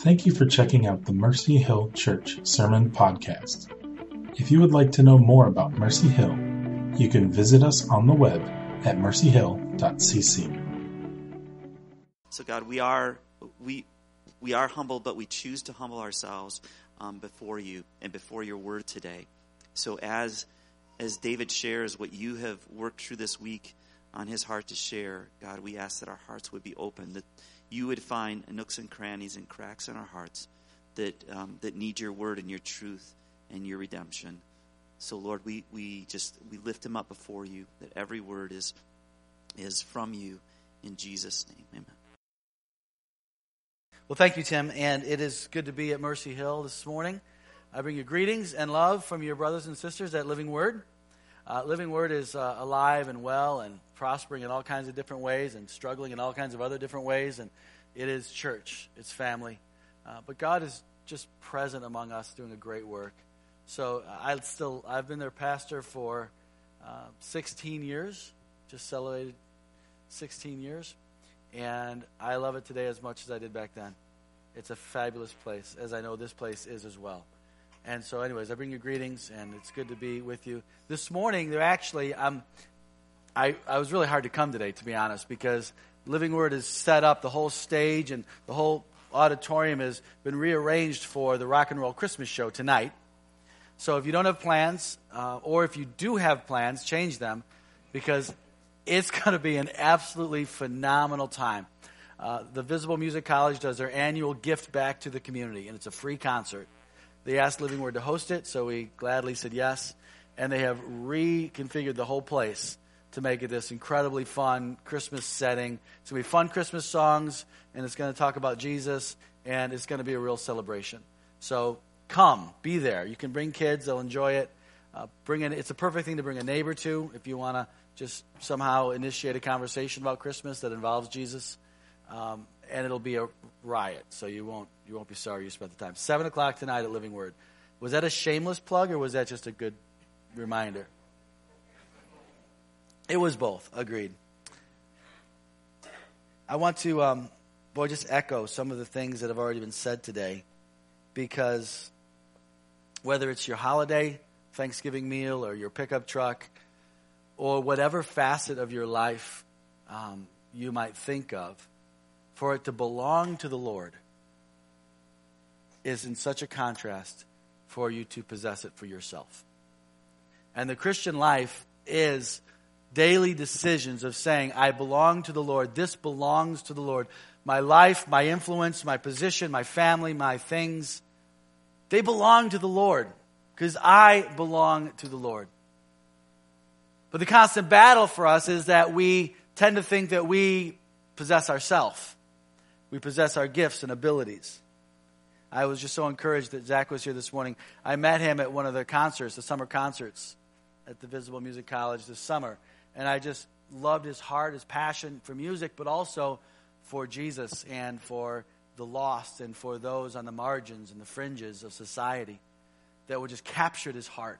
Thank you for checking out the Mercy Hill Church Sermon Podcast. If you would like to know more about Mercy Hill, you can visit us on the web at mercyhill.cc. So God, we are we we are humble, but we choose to humble ourselves um, before you and before your word today. So as as David shares what you have worked through this week on his heart to share, God, we ask that our hearts would be open, that you would find nooks and crannies and cracks in our hearts that um, that need your word and your truth and your redemption. So Lord, we, we just we lift him up before you, that every word is is from you in Jesus' name. Amen. Well, thank you, Tim, and it is good to be at Mercy Hill this morning. I bring you greetings and love from your brothers and sisters at Living Word. Uh, Living Word is uh, alive and well and prospering in all kinds of different ways and struggling in all kinds of other different ways. And it is church, it's family. Uh, but God is just present among us doing a great work. So uh, I still, I've been their pastor for uh, 16 years, just celebrated 16 years. And I love it today as much as I did back then. It's a fabulous place, as I know this place is as well. And so, anyways, I bring you greetings, and it's good to be with you. This morning, they're actually, um, I, I was really hard to come today, to be honest, because Living Word is set up, the whole stage and the whole auditorium has been rearranged for the Rock and Roll Christmas show tonight. So if you don't have plans, uh, or if you do have plans, change them, because it's going to be an absolutely phenomenal time. Uh, the Visible Music College does their annual gift back to the community, and it's a free concert. They asked Living Word to host it, so we gladly said yes. And they have reconfigured the whole place to make it this incredibly fun Christmas setting. It's going to be fun Christmas songs, and it's going to talk about Jesus, and it's going to be a real celebration. So come, be there. You can bring kids; they'll enjoy it. Uh, bring in, it's a perfect thing to bring a neighbor to if you want to just somehow initiate a conversation about Christmas that involves Jesus. Um, and it'll be a riot, so you won't you won't be sorry you spent the time. Seven o'clock tonight at Living Word. Was that a shameless plug, or was that just a good reminder? It was both. Agreed. I want to, um, boy, just echo some of the things that have already been said today, because whether it's your holiday Thanksgiving meal or your pickup truck, or whatever facet of your life um, you might think of, for it to belong to the Lord is in such a contrast for you to possess it for yourself. And the Christian life is daily decisions of saying, I belong to the Lord. This belongs to the Lord. My life, my influence, my position, my family, my things, they belong to the Lord because I belong to the Lord. But the constant battle for us is that we tend to think that we possess ourselves. We possess our gifts and abilities. I was just so encouraged that Zach was here this morning. I met him at one of the concerts, the summer concerts at the Visible Music College this summer. And I just loved his heart, his passion for music, but also for Jesus and for the lost and for those on the margins and the fringes of society that would just captured his heart.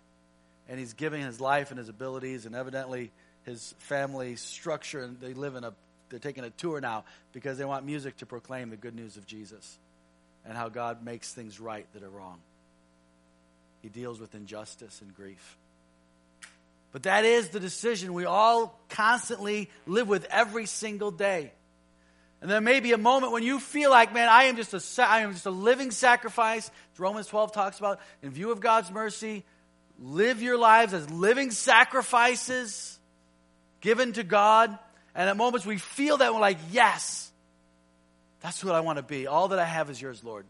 And he's giving his life and his abilities and evidently his family structure. And they live in a, they're taking a tour now because they want music to proclaim the good news of Jesus and how God makes things right that are wrong. He deals with injustice and grief. But that is the decision we all constantly live with every single day. And there may be a moment when you feel like, man, I am just a, I am just a living sacrifice. Romans 12 talks about, in view of God's mercy, live your lives as living sacrifices given to God. And at moments we feel that we're like, yes, that's what I want to be. All that I have is yours, Lord.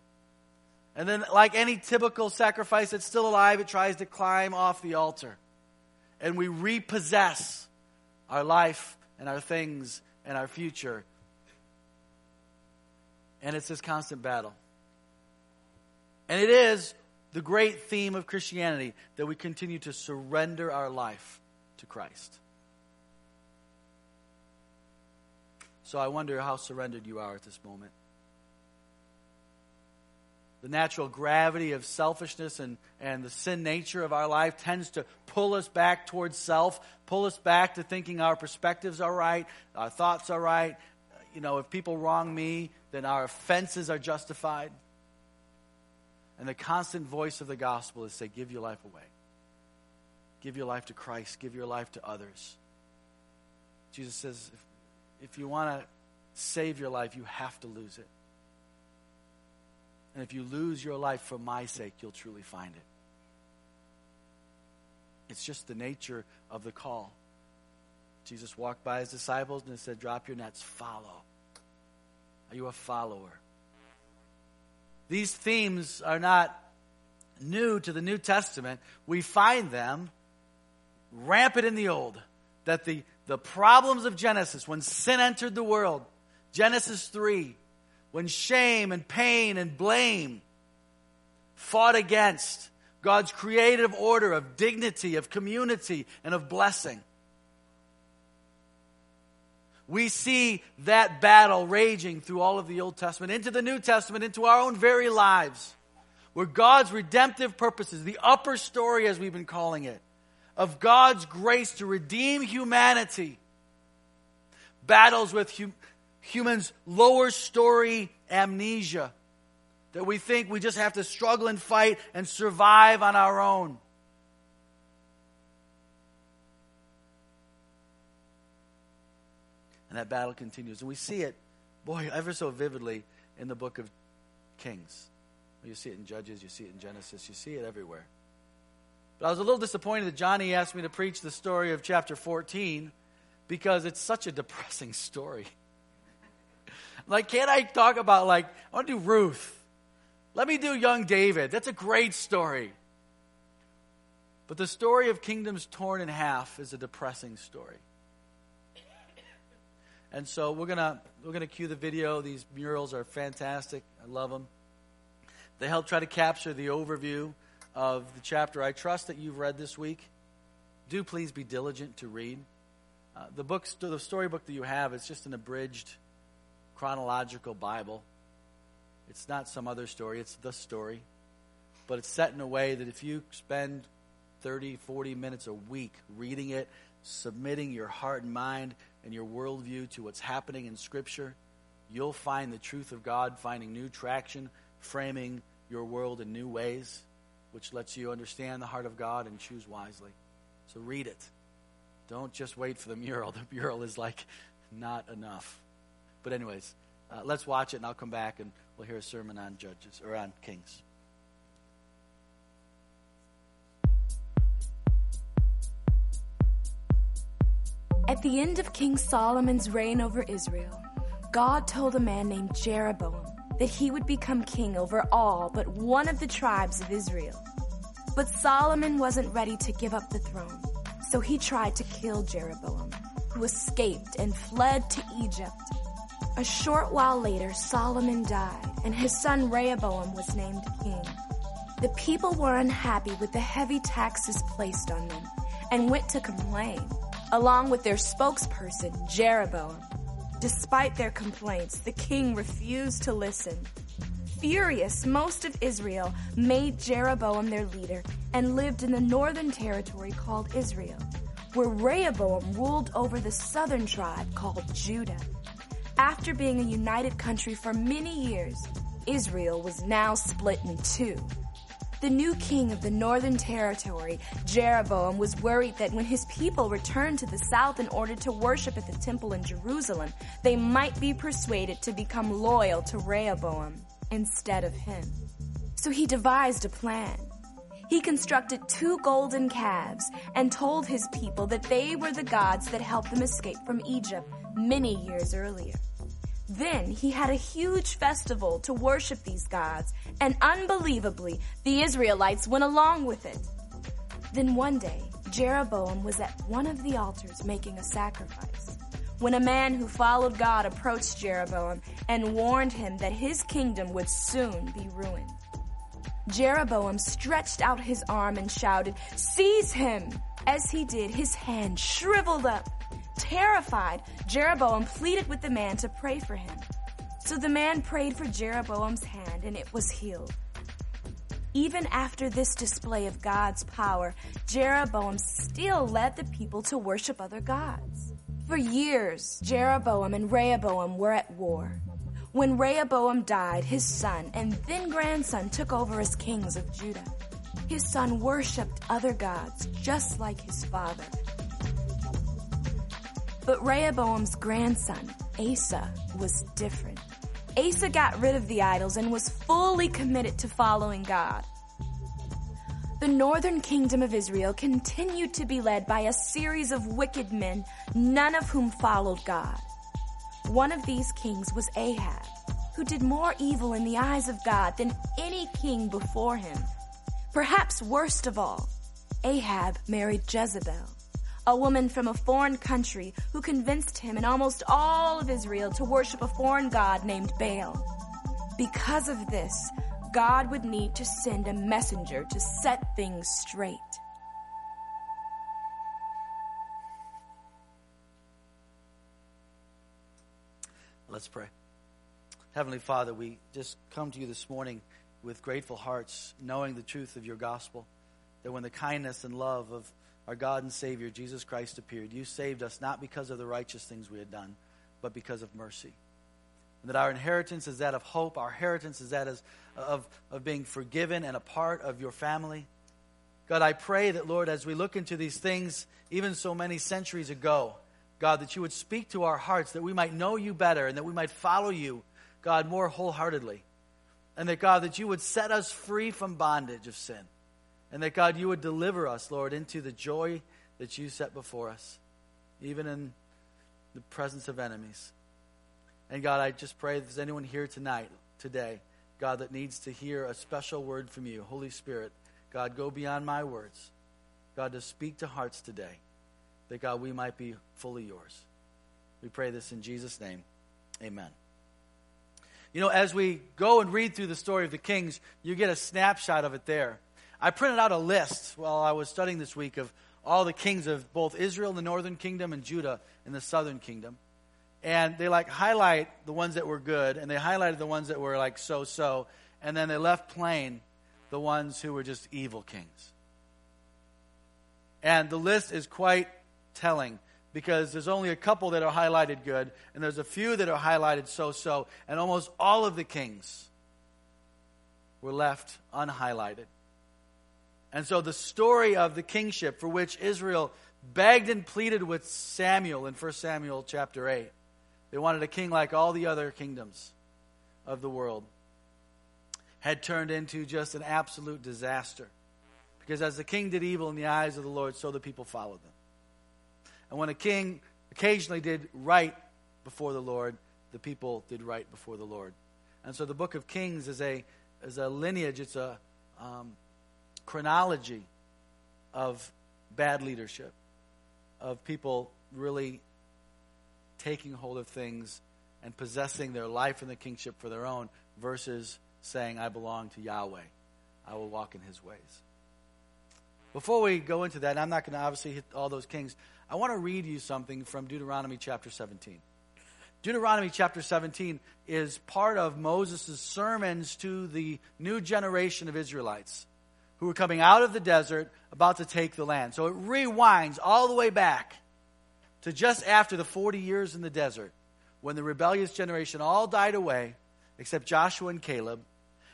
And then, like any typical sacrifice that's still alive, it tries to climb off the altar and we repossess our life and our things and our future. And it's this constant battle. And it is the great theme of Christianity that we continue to surrender our life to Christ. So I wonder how surrendered you are at this moment the natural gravity of selfishness and, and the sin nature of our life tends to pull us back towards self, pull us back to thinking our perspectives are right, our thoughts are right. Uh, you know, if people wrong me, then our offenses are justified. And the constant voice of the gospel is say, give your life away. Give your life to Christ. Give your life to others. Jesus says, if, if you want to save your life, you have to lose it. And if you lose your life for my sake, you'll truly find it. It's just the nature of the call. Jesus walked by his disciples and said, Drop your nets, follow. Are you a follower? These themes are not new to the New Testament. We find them rampant in the Old. That the, the problems of Genesis, when sin entered the world, Genesis 3, when shame and pain and blame fought against God's creative order of dignity, of community, and of blessing. We see that battle raging through all of the Old Testament, into the New Testament, into our own very lives, where God's redemptive purposes, the upper story as we've been calling it, of God's grace to redeem humanity, battles with humans' lower story amnesia that we think we just have to struggle and fight and survive on our own. And that battle continues. And we see it, boy, ever so vividly in the book of Kings. You see it in Judges, you see it in Genesis, you see it everywhere. But I was a little disappointed that Johnny asked me to preach the story of chapter 14 because it's such a depressing story. Like, can't I talk about, like, I want to do Ruth. Let me do young David. That's a great story. But the story of kingdoms torn in half is a depressing story. And so we're gonna we're gonna cue the video. These murals are fantastic. I love them. They help try to capture the overview of the chapter. I trust that you've read this week. Do please be diligent to read. Uh, the book, the storybook that you have, is just an abridged chronological Bible. It's not some other story, it's the story. But it's set in a way that if you spend 30, 40 minutes a week reading it, submitting your heart and mind and your worldview to what's happening in Scripture, you'll find the truth of God finding new traction, framing your world in new ways, which lets you understand the heart of God and choose wisely. So read it. Don't just wait for the mural. The mural is like not enough. But, anyways, uh, let's watch it and I'll come back and we'll hear a sermon on Judges or on Kings. At the end of King Solomon's reign over Israel, God told a man named Jeroboam that he would become king over all but one of the tribes of Israel. But Solomon wasn't ready to give up the throne, so he tried to kill Jeroboam, who escaped and fled to Egypt. A short while later, Solomon died, and his son Rehoboam was named king. The people were unhappy with the heavy taxes placed on them and went to complain, along with their spokesperson, Jeroboam. Despite their complaints, the king refused to listen. Furious, most of Israel made Jeroboam their leader and lived in the northern territory called Israel, where Rehoboam ruled over the southern tribe called Judah. After being a united country for many years, Israel was now split in two. The new king of the northern territory, Jeroboam, was worried that when his people returned to the south in order to worship at the temple in Jerusalem, they might be persuaded to become loyal to Rehoboam instead of him. So he devised a plan. He constructed two golden calves and told his people that they were the gods that helped them escape from Egypt many years earlier. Then he had a huge festival to worship these gods, and unbelievably, the Israelites went along with it. Then one day, Jeroboam was at one of the altars making a sacrifice. When a man who followed God approached Jeroboam and warned him that his kingdom would soon be ruined. Jeroboam stretched out his arm and shouted, Seize him! As he did, his hand shriveled up. Terrified, Jeroboam pleaded with the man to pray for him. So the man prayed for Jeroboam's hand and it was healed. Even after this display of God's power, Jeroboam still led the people to worship other gods. For years, Jeroboam and Rehoboam were at war. When Rehoboam died, his son and then grandson took over as kings of Judah. His son worshipped other gods just like his father. But Rehoboam's grandson, Asa, was different. Asa got rid of the idols and was fully committed to following God. The northern kingdom of Israel continued to be led by a series of wicked men, none of whom followed God. One of these kings was Ahab, who did more evil in the eyes of God than any king before him. Perhaps worst of all, Ahab married Jezebel, a woman from a foreign country who convinced him and almost all of Israel to worship a foreign god named Baal. Because of this, God would need to send a messenger to set things straight. Let's pray. Heavenly Father, we just come to you this morning with grateful hearts, knowing the truth of your gospel, that when the kindness and love of our God and Savior, Jesus Christ, appeared, you saved us not because of the righteous things we had done, but because of mercy. And that our inheritance is that of hope, our inheritance is that of, of being forgiven and a part of your family. God, I pray that, Lord, as we look into these things, even so many centuries ago, God, that you would speak to our hearts, that we might know you better and that we might follow you, God, more wholeheartedly. And that, God, that you would set us free from bondage of sin. And that, God, you would deliver us, Lord, into the joy that you set before us, even in the presence of enemies. And God, I just pray if there's anyone here tonight, today, God, that needs to hear a special word from you, Holy Spirit, God, go beyond my words. God, to speak to hearts today that God, we might be fully yours. We pray this in Jesus' name. Amen. You know, as we go and read through the story of the kings, you get a snapshot of it there. I printed out a list while I was studying this week of all the kings of both Israel, the northern kingdom, and Judah in the southern kingdom. And they like highlight the ones that were good, and they highlighted the ones that were like so so, and then they left plain the ones who were just evil kings. And the list is quite telling because there's only a couple that are highlighted good, and there's a few that are highlighted so so, and almost all of the kings were left unhighlighted. And so the story of the kingship for which Israel begged and pleaded with Samuel in 1 Samuel chapter 8. They wanted a king like all the other kingdoms of the world. Had turned into just an absolute disaster. Because as the king did evil in the eyes of the Lord, so the people followed them. And when a king occasionally did right before the Lord, the people did right before the Lord. And so the book of Kings is a, is a lineage, it's a um, chronology of bad leadership, of people really taking hold of things and possessing their life and the kingship for their own versus saying, I belong to Yahweh. I will walk in his ways. Before we go into that, I'm not going to obviously hit all those kings. I want to read you something from Deuteronomy chapter 17. Deuteronomy chapter 17 is part of Moses' sermons to the new generation of Israelites who were coming out of the desert about to take the land. So it rewinds all the way back to just after the 40 years in the desert when the rebellious generation all died away except Joshua and Caleb.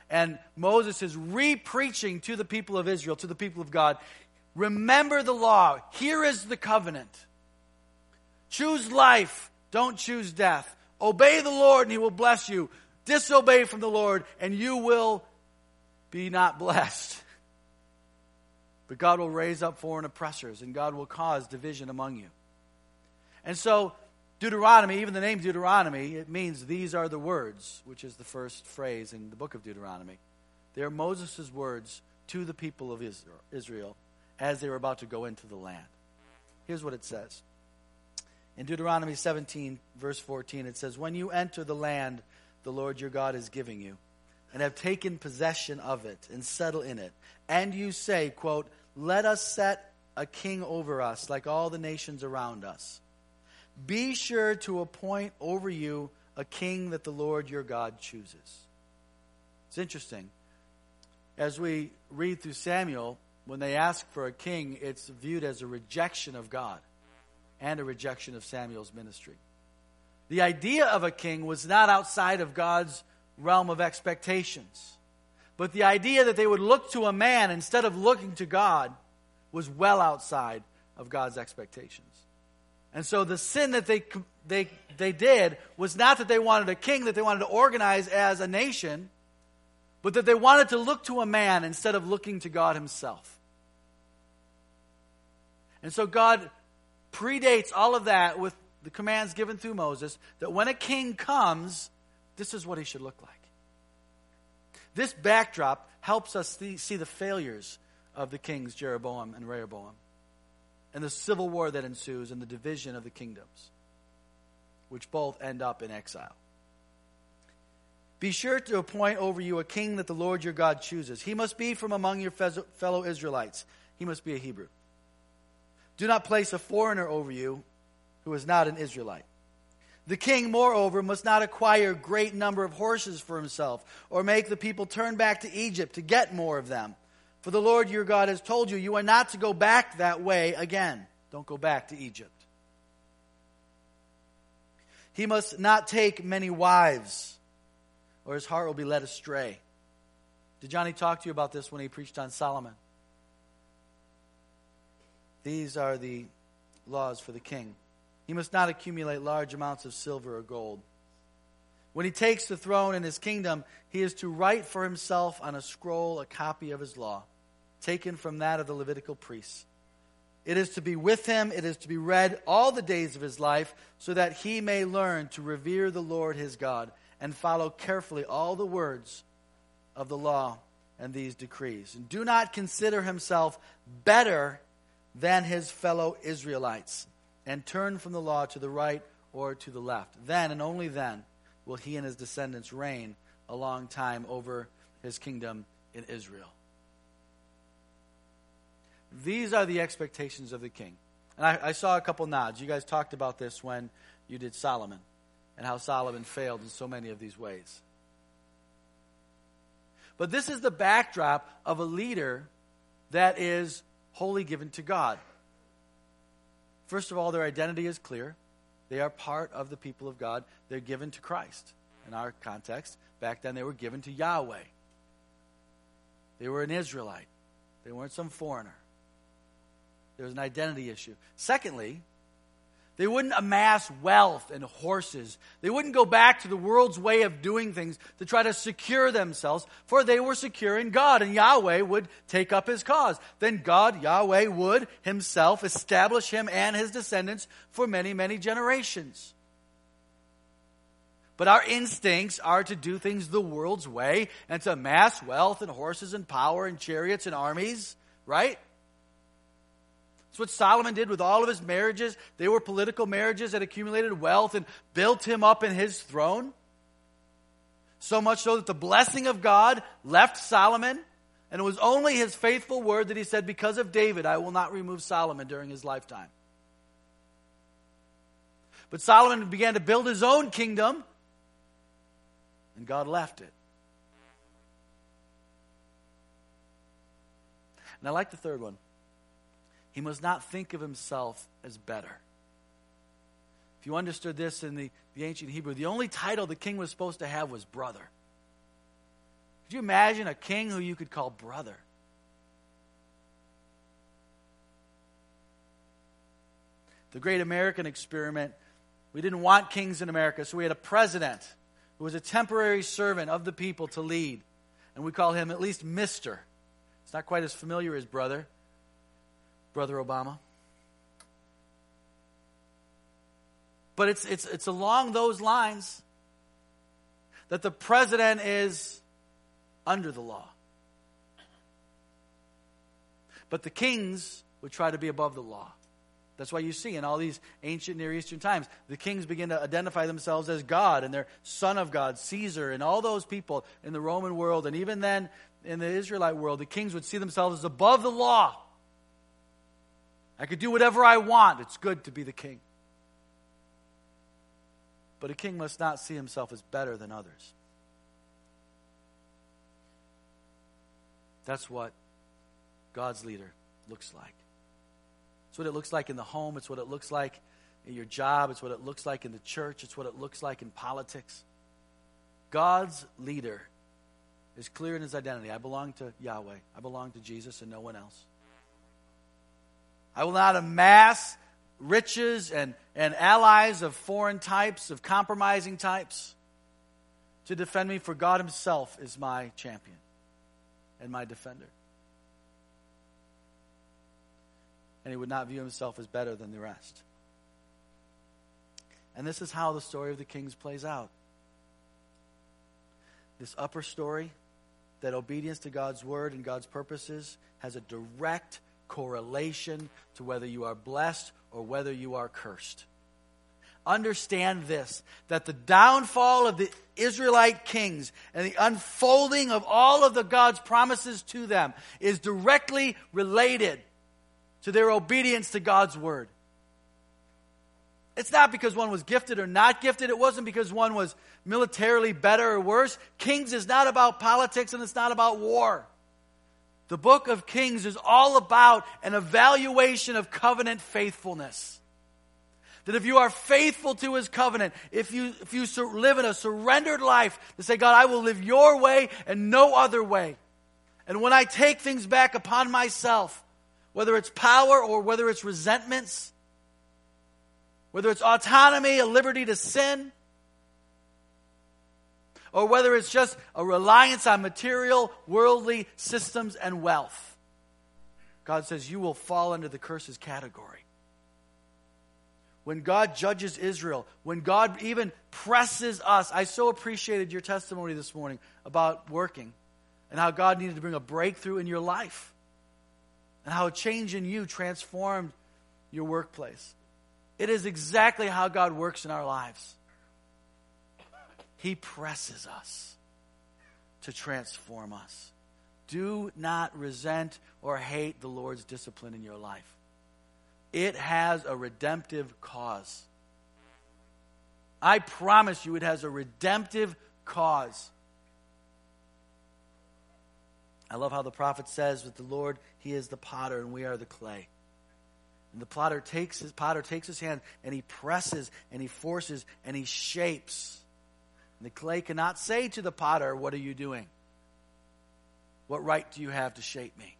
And Moses is re preaching to the people of Israel, to the people of God. Remember the law. Here is the covenant. Choose life. Don't choose death. Obey the Lord and he will bless you. Disobey from the Lord and you will be not blessed. But God will raise up foreign oppressors and God will cause division among you. And so, Deuteronomy, even the name Deuteronomy, it means these are the words, which is the first phrase in the book of Deuteronomy. They are Moses' words to the people of Israel as they were about to go into the land. Here's what it says. In Deuteronomy 17, verse 14, it says, When you enter the land the Lord your God is giving you, and have taken possession of it and settle in it, and you say, quote, Let us set a king over us like all the nations around us. Be sure to appoint over you a king that the Lord your God chooses. It's interesting. As we read through Samuel, when they ask for a king, it's viewed as a rejection of God and a rejection of Samuel's ministry. The idea of a king was not outside of God's realm of expectations. But the idea that they would look to a man instead of looking to God was well outside of God's expectations. And so the sin that they, they, they did was not that they wanted a king, that they wanted to organize as a nation, but that they wanted to look to a man instead of looking to God Himself. And so God predates all of that with the commands given through Moses that when a king comes, this is what he should look like. This backdrop helps us see the failures of the kings Jeroboam and Rehoboam and the civil war that ensues and the division of the kingdoms, which both end up in exile. Be sure to appoint over you a king that the Lord your God chooses. He must be from among your fellow Israelites. He must be a Hebrew. Do not place a foreigner over you who is not an Israelite. The king, moreover, must not acquire a great number of horses for himself, or make the people turn back to Egypt to get more of them. For the Lord your God has told you, you are not to go back that way again. Don't go back to Egypt. He must not take many wives, or his heart will be led astray. Did Johnny talk to you about this when he preached on Solomon? These are the laws for the king. He must not accumulate large amounts of silver or gold. When he takes the throne in his kingdom, he is to write for himself on a scroll a copy of his law, taken from that of the Levitical priests. It is to be with him, it is to be read all the days of his life, so that he may learn to revere the Lord his God and follow carefully all the words of the law and these decrees. And do not consider himself better than his fellow Israelites and turn from the law to the right or to the left. Then and only then will he and his descendants reign a long time over his kingdom in Israel. These are the expectations of the king. And I, I, saw a couple nods. You guys talked about this when you did Solomon and how Solomon failed in so many of these ways. But this is the backdrop of a leader that is wholly given to God. First of all, their identity is clear. They are part of the people of God. They're given to Christ. In our context, back then they were given to Yahweh. They were an Israelite, they weren't some foreigner. There was an identity issue. Secondly, they wouldn't amass wealth and horses. They wouldn't go back to the world's way of doing things to try to secure themselves, for they were secure in God, and Yahweh would take up his cause. Then God, Yahweh, would himself establish him and his descendants for many, many generations. But our instincts are to do things the world's way and to amass wealth and horses and power and chariots and armies, right? That's what Solomon did with all of his marriages. They were political marriages that accumulated wealth and built him up in his throne. So much so that the blessing of God left Solomon. And it was only his faithful word that he said, Because of David, I will not remove Solomon during his lifetime. But Solomon began to build his own kingdom, and God left it. And I like the third one. He must not think of himself as better. If you understood this in the, the ancient Hebrew, the only title the king was supposed to have was brother. Could you imagine a king who you could call brother? The great American experiment, we didn't want kings in America, so we had a president who was a temporary servant of the people to lead. And we call him at least Mr. It's not quite as familiar as brother. Brother Obama. But it's, it's, it's along those lines that the president is under the law. But the kings would try to be above the law. That's why you see in all these ancient Near Eastern times, the kings begin to identify themselves as God and they're son of God, Caesar, and all those people in the Roman world, and even then in the Israelite world, the kings would see themselves as above the law. I could do whatever I want. It's good to be the king. But a king must not see himself as better than others. That's what God's leader looks like. It's what it looks like in the home, it's what it looks like in your job, it's what it looks like in the church, it's what it looks like in politics. God's leader is clear in his identity. I belong to Yahweh, I belong to Jesus and no one else. I will not amass riches and, and allies of foreign types, of compromising types to defend me, for God Himself is my champion and my defender. And He would not view Himself as better than the rest. And this is how the story of the kings plays out. This upper story, that obedience to God's word and God's purposes has a direct correlation to whether you are blessed or whether you are cursed. Understand this that the downfall of the Israelite kings and the unfolding of all of the God's promises to them is directly related to their obedience to God's word. It's not because one was gifted or not gifted. It wasn't because one was militarily better or worse. Kings is not about politics and it's not about war. The book of Kings is all about an evaluation of covenant faithfulness. That if you are faithful to his covenant, if you, if you live in a surrendered life to say, God, I will live your way and no other way. And when I take things back upon myself, whether it's power or whether it's resentments, whether it's autonomy, a liberty to sin, or whether it's just a reliance on material, worldly systems and wealth. God says you will fall under the curses category. When God judges Israel, when God even presses us, I so appreciated your testimony this morning about working and how God needed to bring a breakthrough in your life and how a change in you transformed your workplace. It is exactly how God works in our lives. He presses us to transform us. Do not resent or hate the Lord's discipline in your life. It has a redemptive cause. I promise you, it has a redemptive cause. I love how the prophet says with the Lord, He is the potter and we are the clay. And the potter takes his potter takes his hand and he presses and he forces and he shapes. And the clay cannot say to the potter, What are you doing? What right do you have to shape me?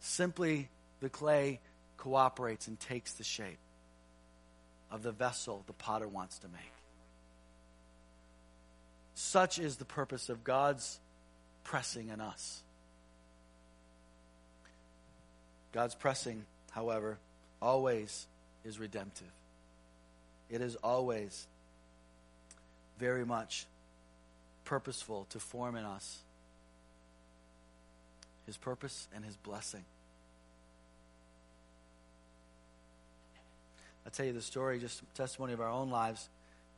Simply the clay cooperates and takes the shape of the vessel the potter wants to make. Such is the purpose of God's pressing in us. God's pressing however, always is redemptive. It is always very much purposeful to form in us his purpose and his blessing. I'll tell you the story, just testimony of our own lives.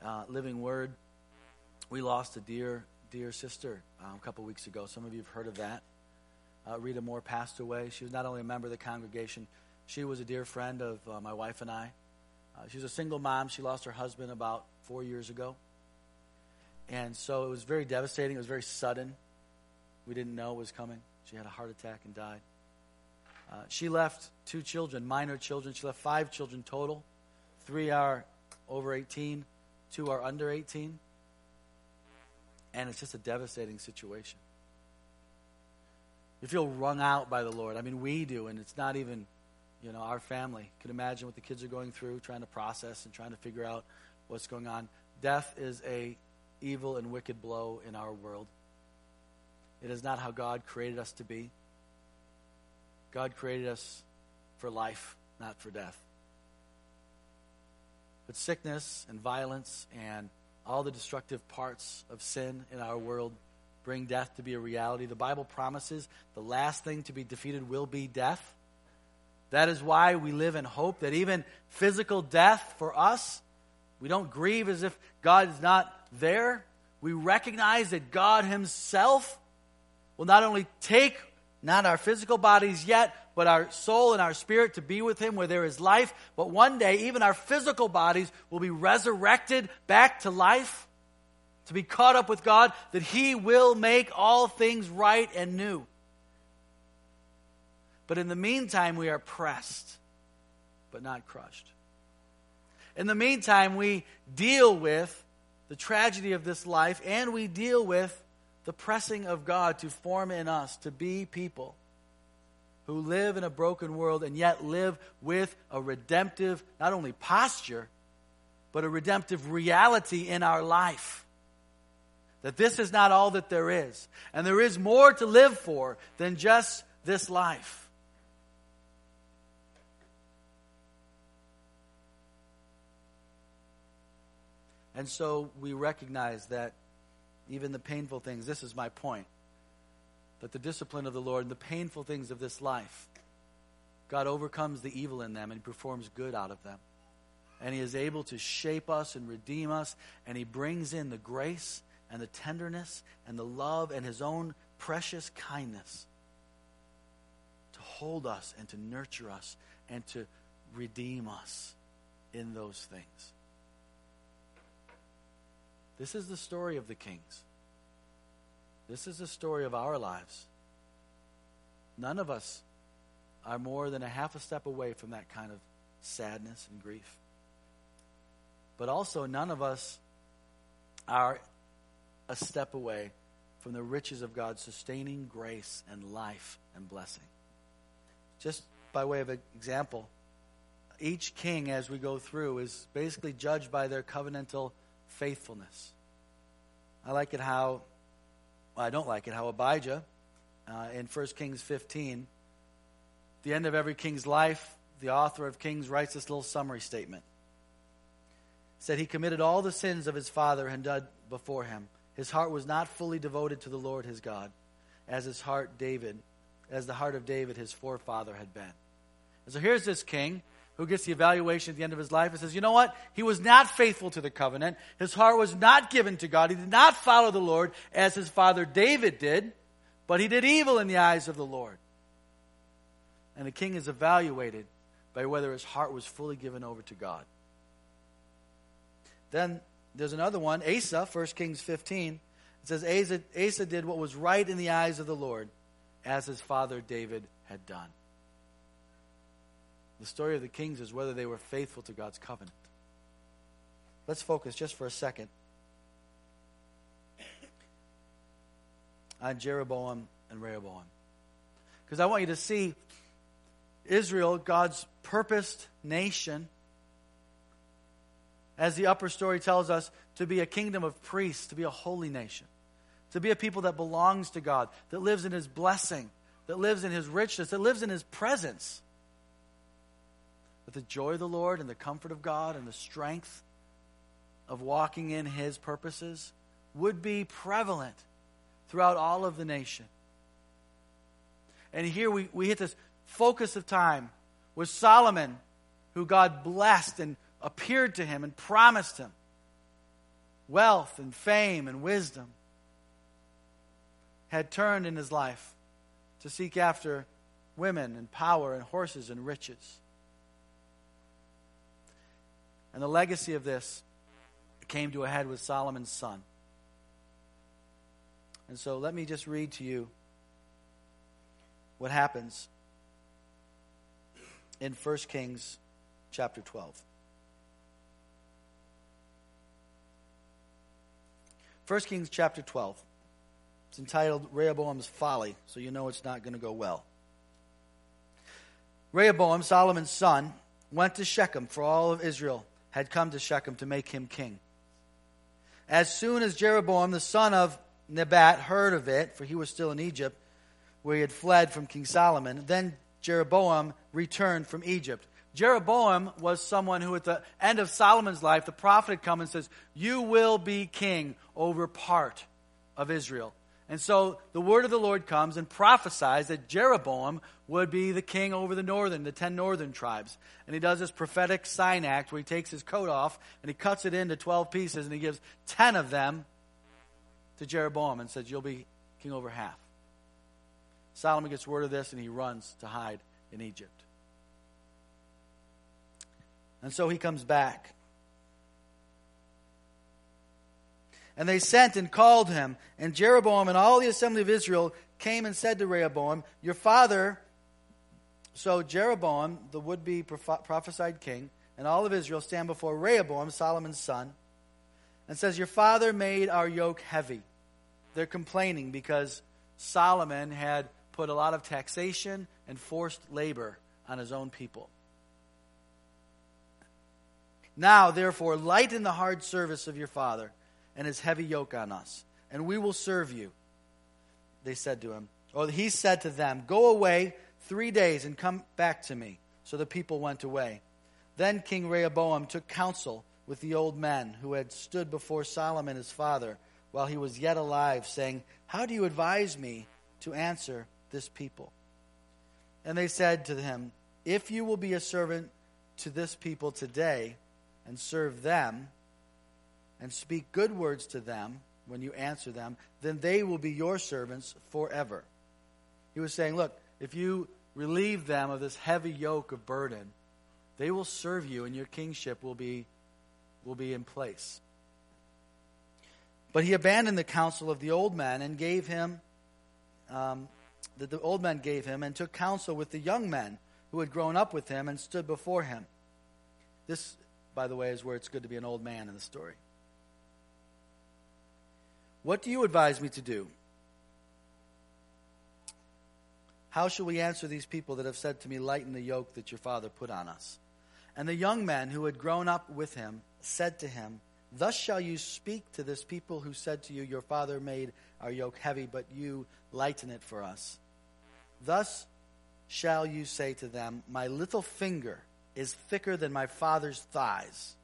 Uh, living Word, we lost a dear, dear sister um, a couple weeks ago. Some of you have heard of that. Uh, Rita Moore passed away. She was not only a member of the congregation, she was a dear friend of uh, my wife and I. Uh, she was a single mom. She lost her husband about four years ago. And so it was very devastating. It was very sudden. We didn't know it was coming. She had a heart attack and died. Uh, she left two children, minor children. She left five children total. Three are over 18, two are under 18. And it's just a devastating situation. You feel wrung out by the Lord. I mean, we do, and it's not even you know, our family can imagine what the kids are going through, trying to process and trying to figure out what's going on. Death is a evil and wicked blow in our world. It is not how God created us to be. God created us for life, not for death. But sickness and violence and all the destructive parts of sin in our world bring death to be a reality. The Bible promises the last thing to be defeated will be death. That is why we live in hope that even physical death for us, we don't grieve as if God is not there. We recognize that God Himself will not only take not our physical bodies yet, but our soul and our spirit to be with Him where there is life. But one day, even our physical bodies will be resurrected back to life, to be caught up with God, that He will make all things right and new. But in the meantime, we are pressed, but not crushed. In the meantime, we deal with the tragedy of this life and we deal with the pressing of God to form in us to be people who live in a broken world and yet live with a redemptive, not only posture, but a redemptive reality in our life. That this is not all that there is. And there is more to live for than just this life. And so we recognize that even the painful things, this is my point, that the discipline of the Lord and the painful things of this life, God overcomes the evil in them and performs good out of them. And He is able to shape us and redeem us, and He brings in the grace and the tenderness and the love and His own precious kindness to hold us and to nurture us and to redeem us in those things. This is the story of the kings. This is the story of our lives. None of us are more than a half a step away from that kind of sadness and grief. But also, none of us are a step away from the riches of God's sustaining grace and life and blessing. Just by way of example, each king, as we go through, is basically judged by their covenantal faithfulness. I like it how, well, I don't like it how Abijah uh, in 1 Kings 15, the end of every king's life, the author of Kings writes this little summary statement. said he committed all the sins of his father and done before him. His heart was not fully devoted to the Lord his God, as his heart David, as the heart of David his forefather had been. And so here's this king who gets the evaluation at the end of his life and says, You know what? He was not faithful to the covenant. His heart was not given to God. He did not follow the Lord as his father David did, but he did evil in the eyes of the Lord. And the king is evaluated by whether his heart was fully given over to God. Then there's another one, Asa, 1 Kings 15. It says, Asa, Asa did what was right in the eyes of the Lord, as his father David had done. The story of the kings is whether they were faithful to God's covenant. Let's focus just for a second on Jeroboam and Rehoboam. Because I want you to see Israel, God's purposed nation, as the upper story tells us, to be a kingdom of priests, to be a holy nation, to be a people that belongs to God, that lives in His blessing, that lives in His richness, that lives in His presence the joy of the Lord and the comfort of God and the strength of walking in His purposes would be prevalent throughout all of the nation. And here we, we hit this focus of time with Solomon, who God blessed and appeared to him and promised him wealth and fame and wisdom, had turned in his life to seek after women and power and horses and riches. And the legacy of this came to a head with Solomon's son. And so let me just read to you what happens in 1 Kings chapter 12. 1 Kings chapter 12. It's entitled Rehoboam's Folly, so you know it's not going to go well. Rehoboam, Solomon's son, went to Shechem for all of Israel had come to Shechem to make him king. As soon as Jeroboam, the son of Nebat, heard of it, for he was still in Egypt, where he had fled from King Solomon, then Jeroboam returned from Egypt. Jeroboam was someone who, at the end of Solomon's life, the prophet had come and says, You will be king over part of Israel. And so the word of the Lord comes and prophesies that Jeroboam would be the king over the northern, the ten northern tribes. And he does this prophetic sign act where he takes his coat off and he cuts it into 12 pieces and he gives 10 of them to Jeroboam and says, You'll be king over half. Solomon gets word of this and he runs to hide in Egypt. And so he comes back. And they sent and called him. And Jeroboam and all the assembly of Israel came and said to Rehoboam, Your father. So Jeroboam, the would be prophesied king, and all of Israel stand before Rehoboam, Solomon's son, and says, Your father made our yoke heavy. They're complaining because Solomon had put a lot of taxation and forced labor on his own people. Now, therefore, lighten the hard service of your father and his heavy yoke on us, and we will serve you. They said to him, or he said to them, Go away three days and come back to me. So the people went away. Then King Rehoboam took counsel with the old men who had stood before Solomon his father while he was yet alive, saying, How do you advise me to answer this people? And they said to him, If you will be a servant to this people today and serve them and speak good words to them when you answer them, then they will be your servants forever. He was saying, Look, if you relieve them of this heavy yoke of burden, they will serve you and your kingship will be, will be in place. But he abandoned the counsel of the old men and gave him, um, that the old men gave him, and took counsel with the young men who had grown up with him and stood before him. This, by the way, is where it's good to be an old man in the story. What do you advise me to do? How shall we answer these people that have said to me, Lighten the yoke that your father put on us? And the young men who had grown up with him said to him, Thus shall you speak to this people who said to you, Your father made our yoke heavy, but you lighten it for us. Thus shall you say to them, My little finger is thicker than my father's thighs.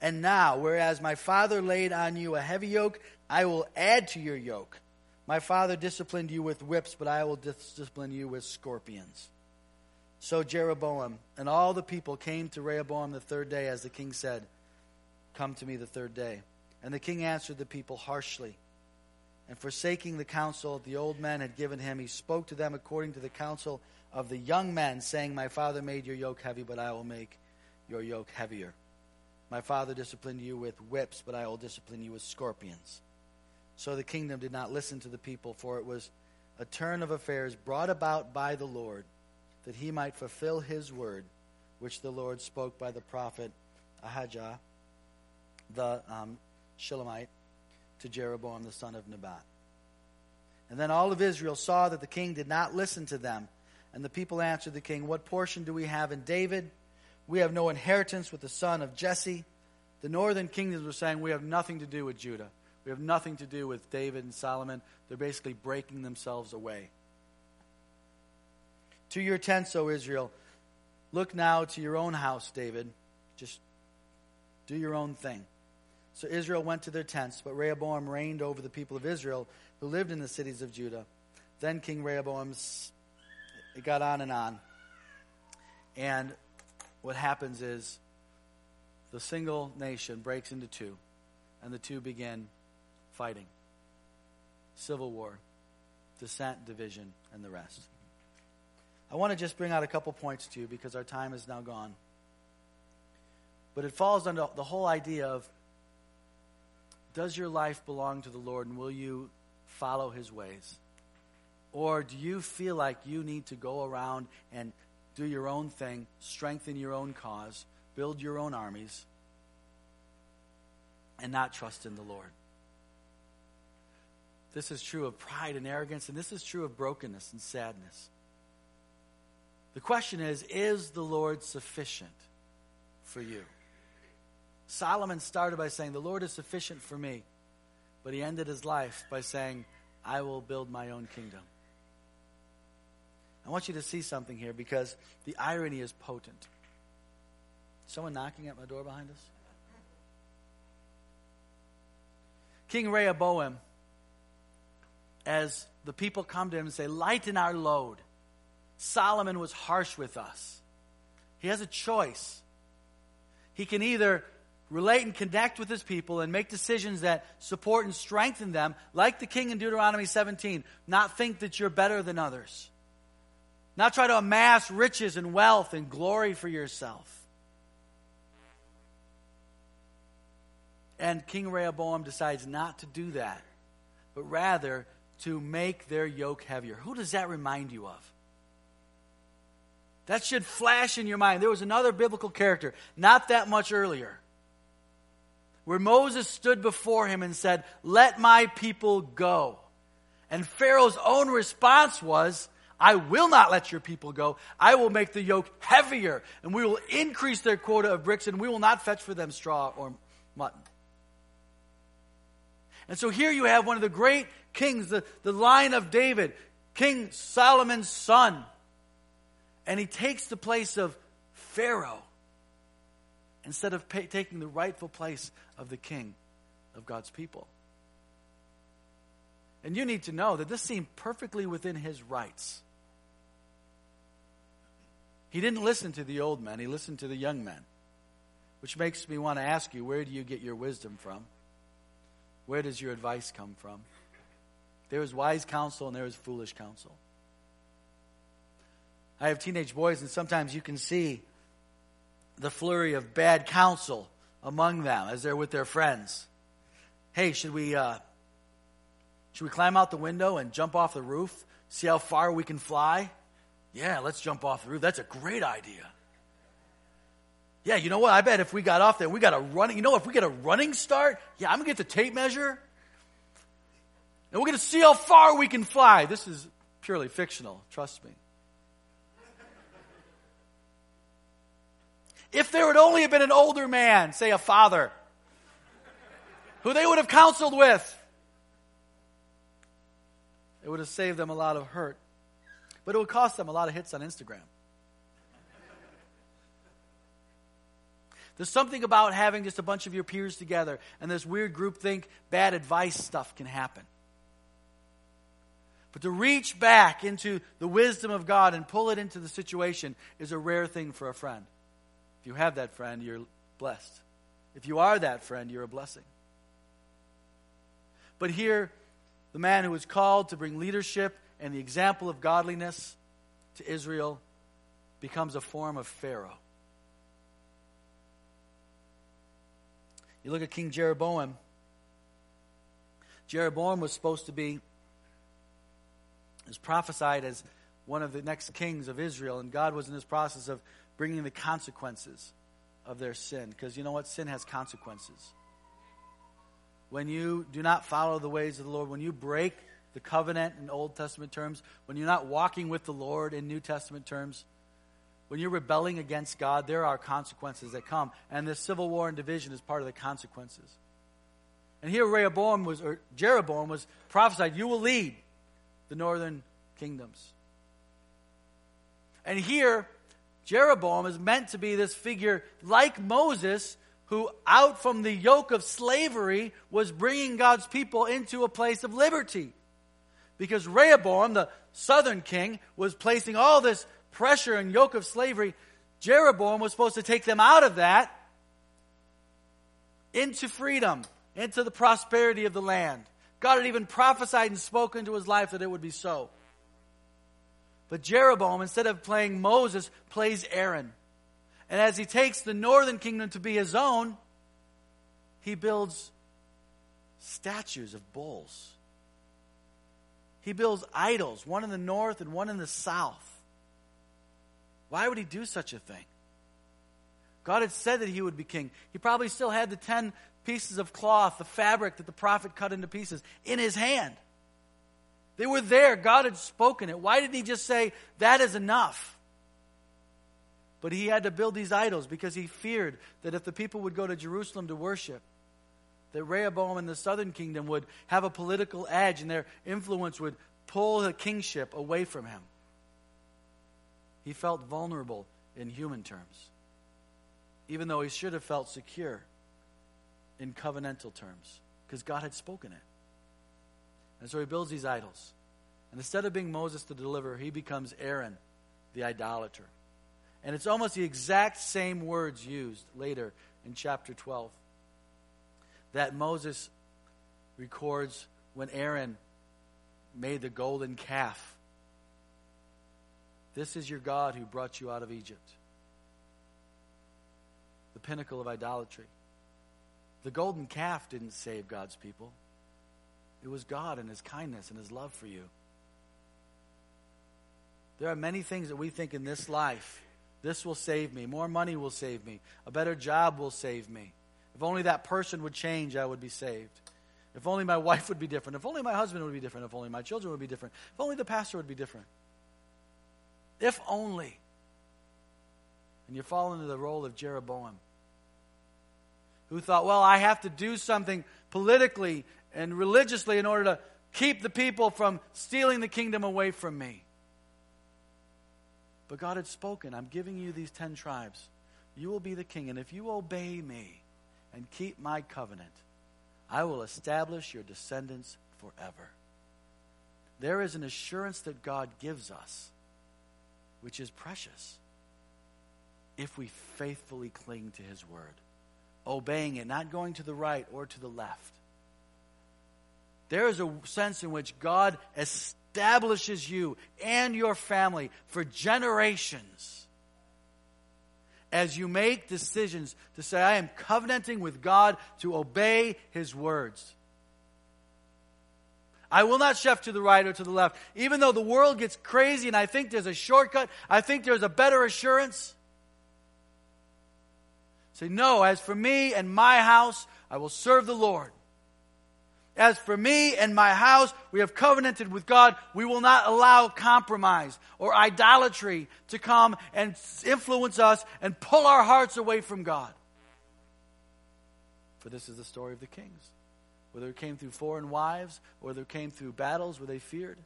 And now, whereas my father laid on you a heavy yoke, I will add to your yoke. My father disciplined you with whips, but I will discipline you with scorpions. So Jeroboam and all the people came to Rehoboam the third day, as the king said, Come to me the third day. And the king answered the people harshly. And forsaking the counsel the old men had given him, he spoke to them according to the counsel of the young men, saying, My father made your yoke heavy, but I will make your yoke heavier. My father disciplined you with whips, but I will discipline you with scorpions. So the kingdom did not listen to the people, for it was a turn of affairs brought about by the Lord, that he might fulfill his word, which the Lord spoke by the prophet Ahijah, the um, Shilonite, to Jeroboam the son of Nebat. And then all of Israel saw that the king did not listen to them. And the people answered the king, What portion do we have in David? We have no inheritance with the son of Jesse. The northern kingdoms were saying, We have nothing to do with Judah. We have nothing to do with David and Solomon. They're basically breaking themselves away. To your tents, O Israel. Look now to your own house, David. Just do your own thing. So Israel went to their tents, but Rehoboam reigned over the people of Israel who lived in the cities of Judah. Then King Rehoboam, it got on and on. And what happens is the single nation breaks into two, and the two begin fighting. Civil war, dissent, division, and the rest. I want to just bring out a couple points to you because our time is now gone. But it falls under the whole idea of does your life belong to the Lord and will you follow his ways? Or do you feel like you need to go around and do your own thing, strengthen your own cause, build your own armies, and not trust in the Lord? This is true of pride and arrogance, and this is true of brokenness and sadness. The question is Is the Lord sufficient for you? Solomon started by saying, The Lord is sufficient for me. But he ended his life by saying, I will build my own kingdom. I want you to see something here because the irony is potent. Someone knocking at my door behind us? King Rehoboam as the people come to him and say, Lighten our load. Solomon was harsh with us. He has a choice. He can either relate and connect with his people and make decisions that support and strengthen them, like the king in Deuteronomy 17, not think that you're better than others, not try to amass riches and wealth and glory for yourself. And King Rehoboam decides not to do that, but rather to make their yoke heavier. Who does that remind you of? That should flash in your mind. There was another biblical character, not that much earlier, where Moses stood before him and said, Let my people go. And Pharaoh's own response was, I will not let your people go. I will make the yoke heavier, and we will increase their quota of bricks, and we will not fetch for them straw or mutton. And so here you have one of the great kings, the, the line of David, King Solomon's son. And he takes the place of Pharaoh instead of pay, taking the rightful place of the king of God's people. And you need to know that this seemed perfectly within his rights. He didn't listen to the old men, he listened to the young men. Which makes me want to ask you where do you get your wisdom from? Where does your advice come from? There is wise counsel and there is foolish counsel. I have teenage boys, and sometimes you can see the flurry of bad counsel among them as they're with their friends. Hey, should we uh, should we climb out the window and jump off the roof? See how far we can fly? Yeah, let's jump off the roof. That's a great idea. Yeah, you know what? I bet if we got off there, we got a running, you know, if we get a running start, yeah, I'm going to get the tape measure. And we're going to see how far we can fly. This is purely fictional, trust me. If there would only have been an older man, say a father, who they would have counseled with, it would have saved them a lot of hurt. But it would cost them a lot of hits on Instagram. There's something about having just a bunch of your peers together and this weird group think bad advice stuff can happen. But to reach back into the wisdom of God and pull it into the situation is a rare thing for a friend. If you have that friend, you're blessed. If you are that friend, you're a blessing. But here, the man who was called to bring leadership and the example of godliness to Israel becomes a form of Pharaoh. You look at King Jeroboam. Jeroboam was supposed to be, is prophesied as one of the next kings of Israel, and God was in this process of bringing the consequences of their sin. Because you know what? Sin has consequences. When you do not follow the ways of the Lord, when you break the covenant in Old Testament terms, when you're not walking with the Lord in New Testament terms, when you're rebelling against God, there are consequences that come. And this civil war and division is part of the consequences. And here Rehoboam was, or Jeroboam was prophesied, you will lead the northern kingdoms. And here, Jeroboam is meant to be this figure like Moses, who out from the yoke of slavery was bringing God's people into a place of liberty. Because Rehoboam, the southern king, was placing all this pressure and yoke of slavery, Jeroboam was supposed to take them out of that into freedom, into the prosperity of the land. God had even prophesied and spoken to his life that it would be so. But Jeroboam, instead of playing Moses, plays Aaron. And as he takes the northern kingdom to be his own, he builds statues of bulls. He builds idols, one in the north and one in the south. Why would he do such a thing? God had said that he would be king. He probably still had the 10 pieces of cloth, the fabric that the prophet cut into pieces, in his hand. They were there. God had spoken it. Why didn't he just say, that is enough? But he had to build these idols because he feared that if the people would go to Jerusalem to worship, that Rehoboam and the southern kingdom would have a political edge and their influence would pull the kingship away from him. He felt vulnerable in human terms, even though he should have felt secure in covenantal terms, because God had spoken it. And so he builds these idols. And instead of being Moses the deliverer, he becomes Aaron, the idolater. And it's almost the exact same words used later in chapter 12 that Moses records when Aaron made the golden calf this is your God who brought you out of Egypt. The pinnacle of idolatry. The golden calf didn't save God's people, it was God and His kindness and His love for you. There are many things that we think in this life this will save me. More money will save me. A better job will save me. If only that person would change, I would be saved. If only my wife would be different. If only my husband would be different. If only my children would be different. If only the pastor would be different. If only. And you fall into the role of Jeroboam, who thought, well, I have to do something politically and religiously in order to keep the people from stealing the kingdom away from me. But God had spoken, I'm giving you these ten tribes. You will be the king, and if you obey me and keep my covenant, I will establish your descendants forever. There is an assurance that God gives us, which is precious, if we faithfully cling to his word, obeying it, not going to the right or to the left. There is a sense in which God establishes you and your family for generations as you make decisions to say, I am covenanting with God to obey His words. I will not shift to the right or to the left. Even though the world gets crazy and I think there's a shortcut, I think there's a better assurance. Say, no, as for me and my house, I will serve the Lord. As for me and my house, we have covenanted with God. We will not allow compromise or idolatry to come and influence us and pull our hearts away from God. For this is the story of the kings. Whether it came through foreign wives, or whether it came through battles where they feared.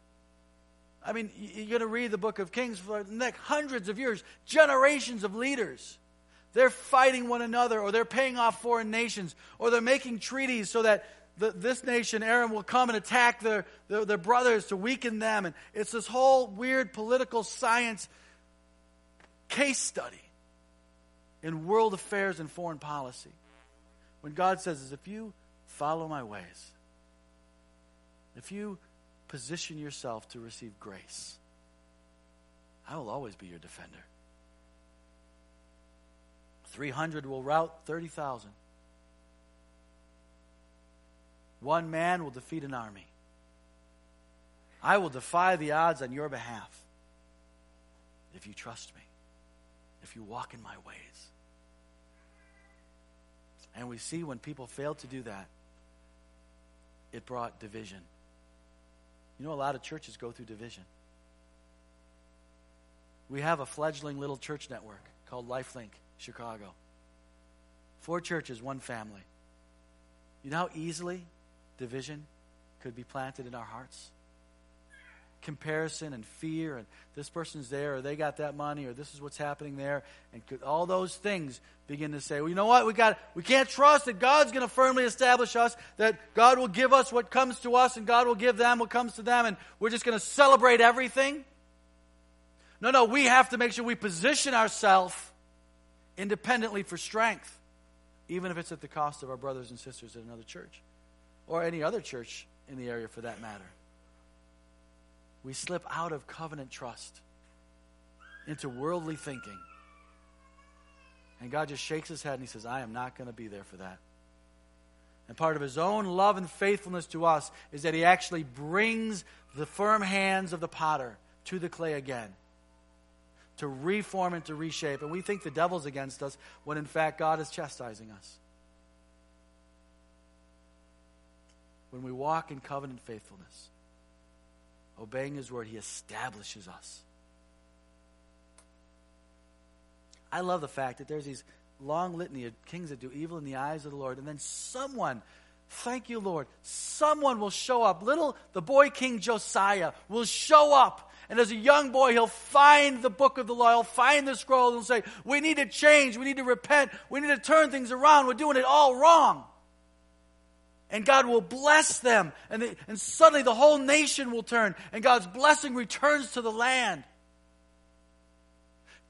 I mean, you're going to read the book of Kings for the next hundreds of years, generations of leaders. They're fighting one another, or they're paying off foreign nations, or they're making treaties so that the, this nation, Aram, will come and attack their, their, their brothers to weaken them. And it's this whole weird political science case study in world affairs and foreign policy. When God says, if you follow my ways, if you position yourself to receive grace, I will always be your defender. 300 will rout 30,000. One man will defeat an army. I will defy the odds on your behalf if you trust me, if you walk in my ways. And we see when people fail to do that, it brought division. You know, a lot of churches go through division. We have a fledgling little church network called Lifelink Chicago. Four churches, one family. You know how easily division could be planted in our hearts. Comparison and fear, and this person's there, or they got that money, or this is what's happening there, and all those things begin to say, well, you know what? We got, we can't trust that God's going to firmly establish us, that God will give us what comes to us, and God will give them what comes to them, and we're just going to celebrate everything. No, no, we have to make sure we position ourselves independently for strength, even if it's at the cost of our brothers and sisters at another church or any other church in the area for that matter. We slip out of covenant trust into worldly thinking. And God just shakes his head and he says, I am not going to be there for that. And part of his own love and faithfulness to us is that he actually brings the firm hands of the potter to the clay again to reform and to reshape. And we think the devil's against us when in fact God is chastising us. when we walk in covenant faithfulness, obeying His word, He establishes us. I love the fact that there's these long litany of kings that do evil in the eyes of the Lord, and then someone, thank you, Lord, someone will show up. Little, the boy King Josiah will show up. And as a young boy, he'll find the book of the law. He'll find the scroll and say, We need to change. We need to repent. We need to turn things around. We're doing it all wrong and God will bless them. And, they, and suddenly the whole nation will turn, and God's blessing returns to the land.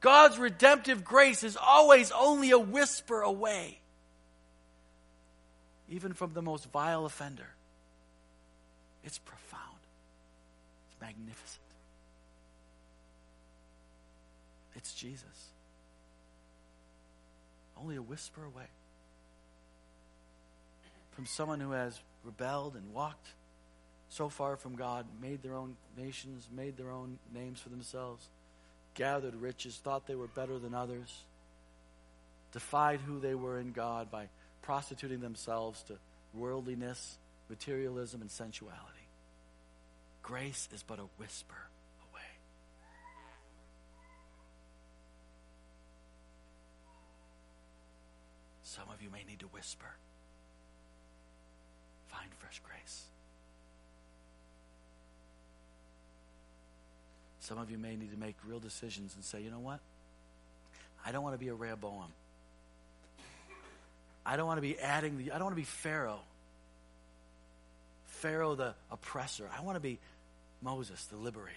God's redemptive grace is always only a whisper away, even from the most vile offender. It's profound, it's magnificent. It's Jesus. Only a whisper away from someone who has rebelled and walked so far from God, made their own nations, made their own names for themselves, gathered riches, thought they were better than others, defied who they were in God by prostituting themselves to worldliness, materialism, and sensuality. Grace is but a whisper away. Some of you may need to whisper. Find fresh grace. Some of you may need to make real decisions and say, you know what? I don't want to be a Rehoboam. I don't want to be adding the, I don't want to be Pharaoh. Pharaoh the oppressor. I want to be Moses the liberator.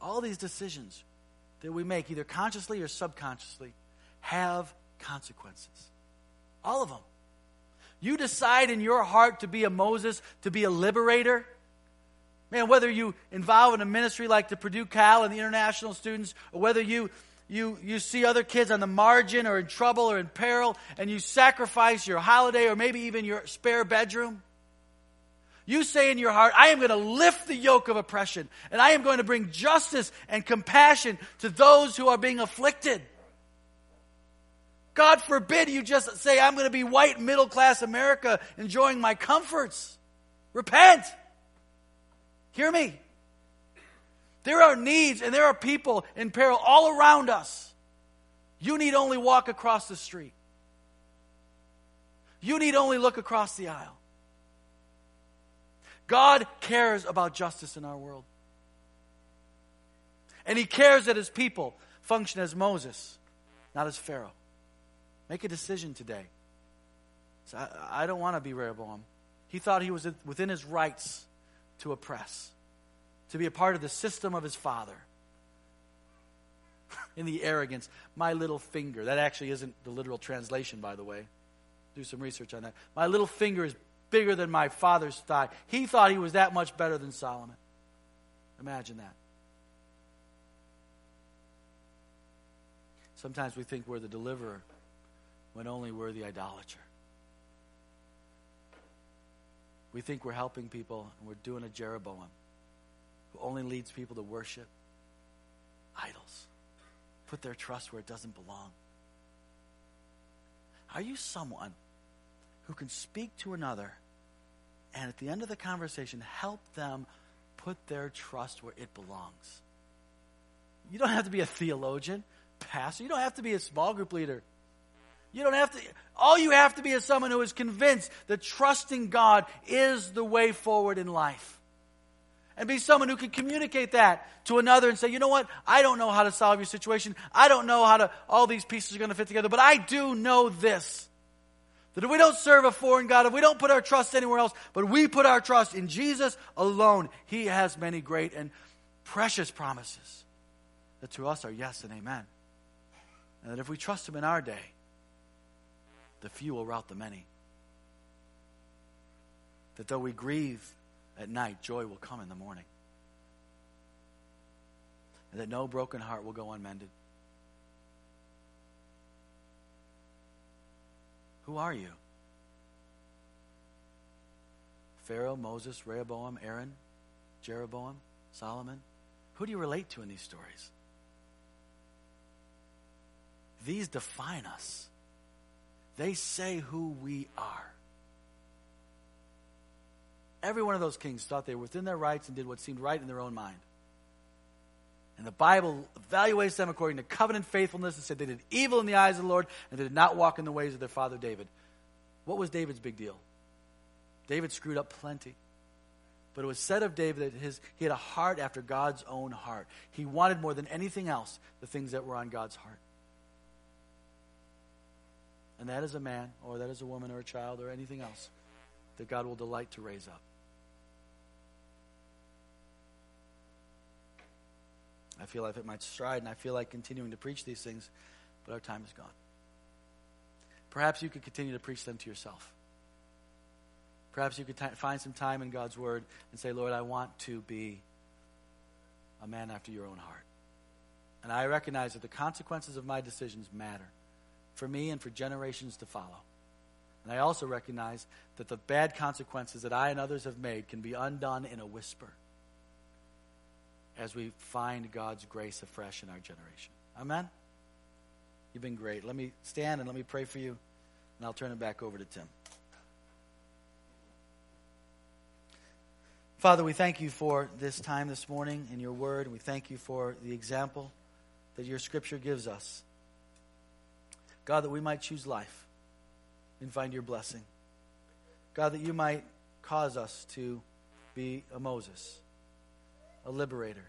All these decisions that we make, either consciously or subconsciously, have consequences. All of them. You decide in your heart to be a Moses, to be a liberator. Man, whether you involve in a ministry like the Purdue Cal and the international students, or whether you you, you see other kids on the margin or in trouble or in peril, and you sacrifice your holiday or maybe even your spare bedroom. You say in your heart, I am going to lift the yoke of oppression, and I am going to bring justice and compassion to those who are being afflicted. God forbid you just say, I'm going to be white middle class America enjoying my comforts. Repent. Hear me. There are needs and there are people in peril all around us. You need only walk across the street. You need only look across the aisle. God cares about justice in our world. And He cares that His people function as Moses, not as Pharaoh. Make a decision today. So I, I don't want to be Rehoboam. He thought he was within his rights to oppress to be a part of the system of his father. In the arrogance, my little finger. That actually isn't the literal translation, by the way. Do some research on that. My little finger is bigger than my father's thigh. He thought he was that much better than Solomon. Imagine that. Sometimes we think we're the deliverer when only we're the idolater. We think we're helping people and we're doing a Jeroboam who only leads people to worship idols, put their trust where it doesn't belong. Are you someone who can speak to another and at the end of the conversation help them put their trust where it belongs? You don't have to be a theologian, pastor. You don't have to be a small group leader. You don't have to, all you have to be is someone who is convinced that trusting God is the way forward in life and be someone who can communicate that to another and say, you know what? I don't know how to solve your situation. I don't know how to, all these pieces are going to fit together, but I do know this. That if we don't serve a foreign God, if we don't put our trust anywhere else, but we put our trust in Jesus alone, He has many great and precious promises that to us are yes and amen. And that if we trust Him in our day, the few will rout the many. That though we grieve at night, joy will come in the morning. And that no broken heart will go unmended. Who are you? Pharaoh, Moses, Rehoboam, Aaron, Jeroboam, Solomon? Who do you relate to in these stories? These define us. They say who we are. Every one of those kings thought they were within their rights and did what seemed right in their own mind. And the Bible evaluates them according to covenant faithfulness and said they did evil in the eyes of the Lord and they did not walk in the ways of their father David. What was David's big deal? David screwed up plenty. But it was said of David that his, he had a heart after God's own heart. He wanted more than anything else the things that were on God's heart. And that is a man, or that is a woman, or a child, or anything else that God will delight to raise up. I feel I've hit my stride and I feel like continuing to preach these things, but our time is gone. Perhaps you could continue to preach them to yourself. Perhaps you could t- find some time in God's Word and say, Lord, I want to be a man after your own heart. And I recognize that the consequences of my decisions matter for me and for generations to follow. And I also recognize that the bad consequences that I and others have made can be undone in a whisper as we find God's grace afresh in our generation. Amen? You've been great. Let me stand and let me pray for you, and I'll turn it back over to Tim. Father, we thank you for this time this morning in your word. We thank you for the example that your scripture gives us. God, that we might choose life and find your blessing. God, that you might cause us to be a Moses, a liberator,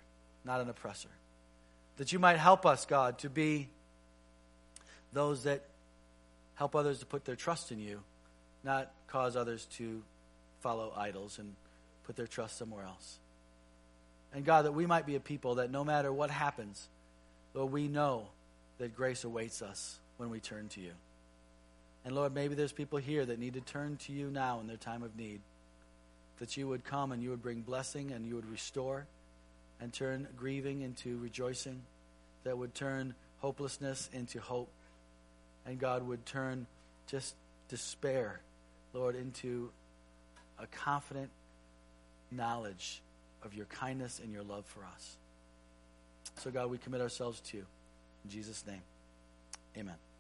not an oppressor. That you might help us, God, to be those that help others to put their trust in you, not cause others to follow idols and put their trust somewhere else. And God, that we might be a people that no matter what happens, Lord, we know that grace awaits us when we turn to you. And Lord, maybe there's people here that need to turn to you now in their time of need. That you would come and you would bring blessing and you would restore and turn grieving into rejoicing. That would turn hopelessness into hope. And God would turn just despair, Lord, into a confident knowledge of your kindness and your love for us. So, God, we commit ourselves to you. In Jesus' name, amen.